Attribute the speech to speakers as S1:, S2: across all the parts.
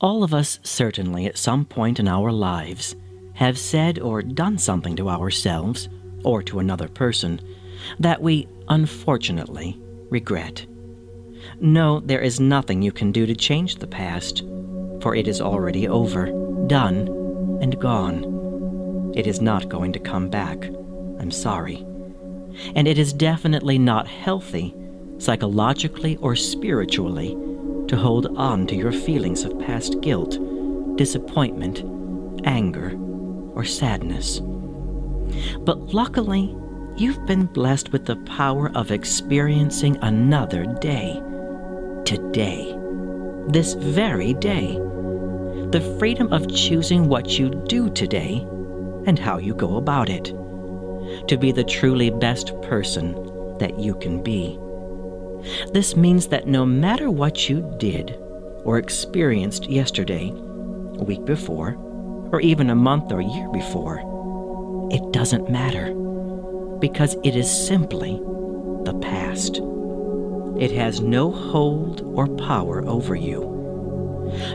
S1: All of us certainly at some point in our lives have said or done something to ourselves or to another person that we unfortunately regret. No, there is nothing you can do to change the past, for it is already over, done, and gone. It is not going to come back. I'm sorry. And it is definitely not healthy, psychologically or spiritually, to hold on to your feelings of past guilt, disappointment, anger, or sadness. But luckily, you've been blessed with the power of experiencing another day. Today. This very day. The freedom of choosing what you do today and how you go about it. To be the truly best person that you can be. This means that no matter what you did or experienced yesterday, a week before, or even a month or year before, it doesn't matter because it is simply the past. It has no hold or power over you.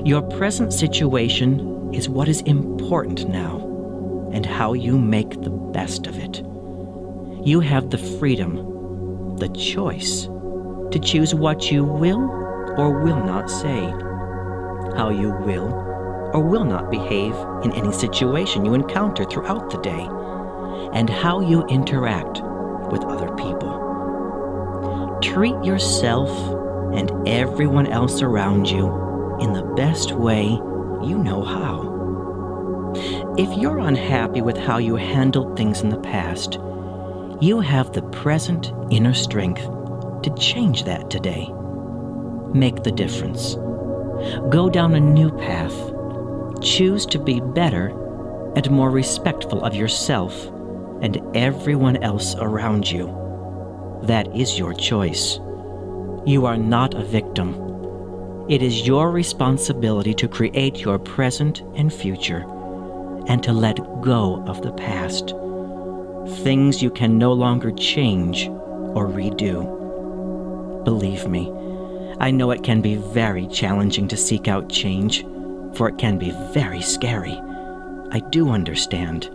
S1: Your present situation is what is important now and how you make the best of it. You have the freedom, the choice, to choose what you will or will not say, how you will or will not behave in any situation you encounter throughout the day and how you interact with other people. Treat yourself and everyone else around you in the best way you know how. If you're unhappy with how you handled things in the past, you have the present inner strength to change that today. Make the difference. Go down a new path. Choose to be better and more respectful of yourself and everyone else around you. That is your choice. You are not a victim. It is your responsibility to create your present and future and to let go of the past. Things you can no longer change or redo. Believe me, I know it can be very challenging to seek out change, for it can be very scary. I do understand.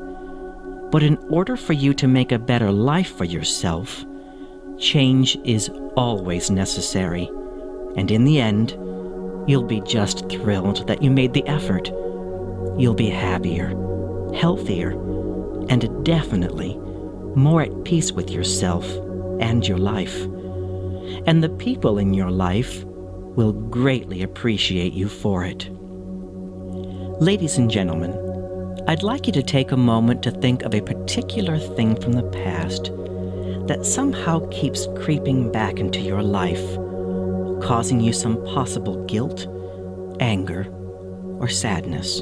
S1: But in order for you to make a better life for yourself, change is always necessary. And in the end, you'll be just thrilled that you made the effort. You'll be happier, healthier, and definitely more at peace with yourself and your life. And the people in your life will greatly appreciate you for it. Ladies and gentlemen, I'd like you to take a moment to think of a particular thing from the past that somehow keeps creeping back into your life, causing you some possible guilt, anger, or sadness.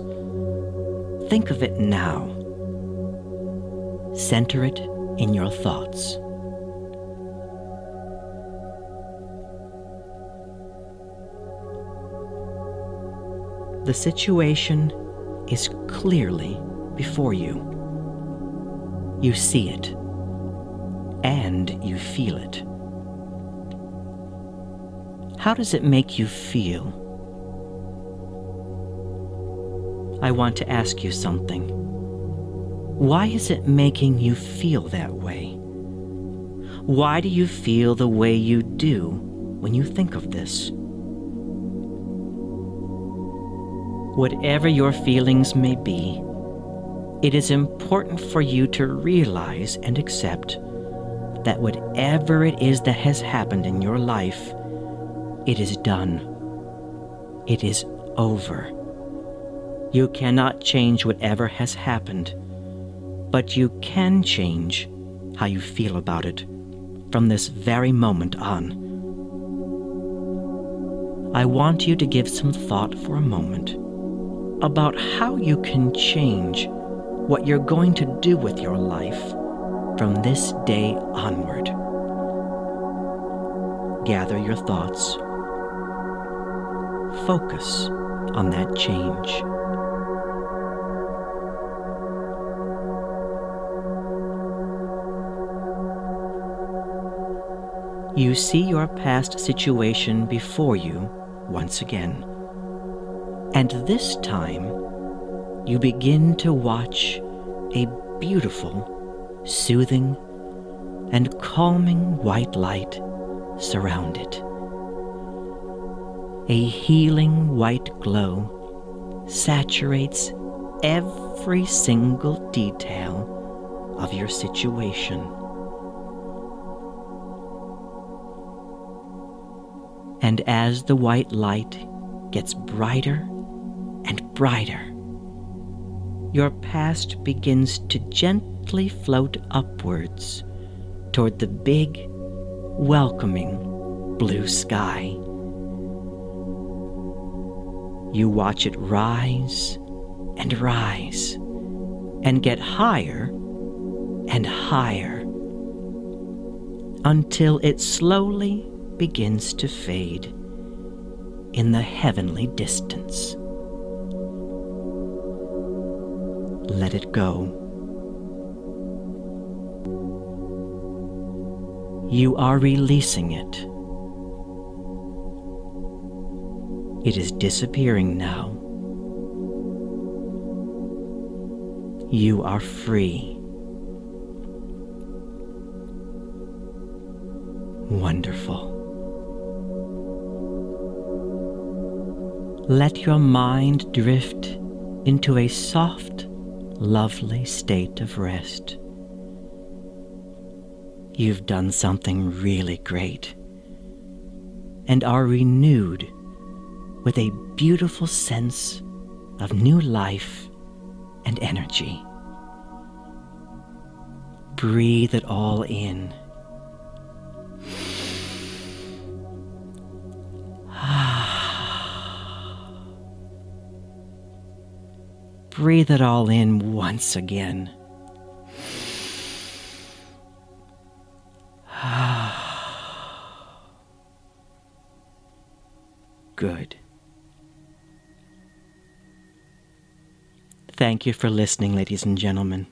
S1: Think of it now. Center it in your thoughts. The situation is clearly before you. You see it, and you feel it. How does it make you feel? I want to ask you something. Why is it making you feel that way? Why do you feel the way you do when you think of this? Whatever your feelings may be, it is important for you to realize and accept that whatever it is that has happened in your life, it is done. It is over. You cannot change whatever has happened, but you can change how you feel about it from this very moment on. I want you to give some thought for a moment about how you can change what you're going to do with your life from this day onward. Gather your thoughts. Focus on that change. You see your past situation before you once again And this time, you begin to watch a beautiful, soothing, and calming white light surround it. A healing white glow saturates every single detail of your situation. And as the white light gets brighter and brighter, your past begins to gently float upwards toward the big, welcoming blue sky. You watch it rise and rise and get higher and higher until it slowly begins to fade in the heavenly distance. Let it go. You are releasing it. It is disappearing now. You are free. Wonderful. Let your mind drift into a soft, lovely state of rest. You've done something really great and are renewed with a beautiful sense of new life and energy. Breathe it all in. Breathe it all in once again. Good. Thank you for listening, ladies and gentlemen,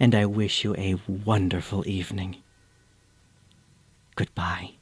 S1: and I wish you a wonderful evening. Goodbye.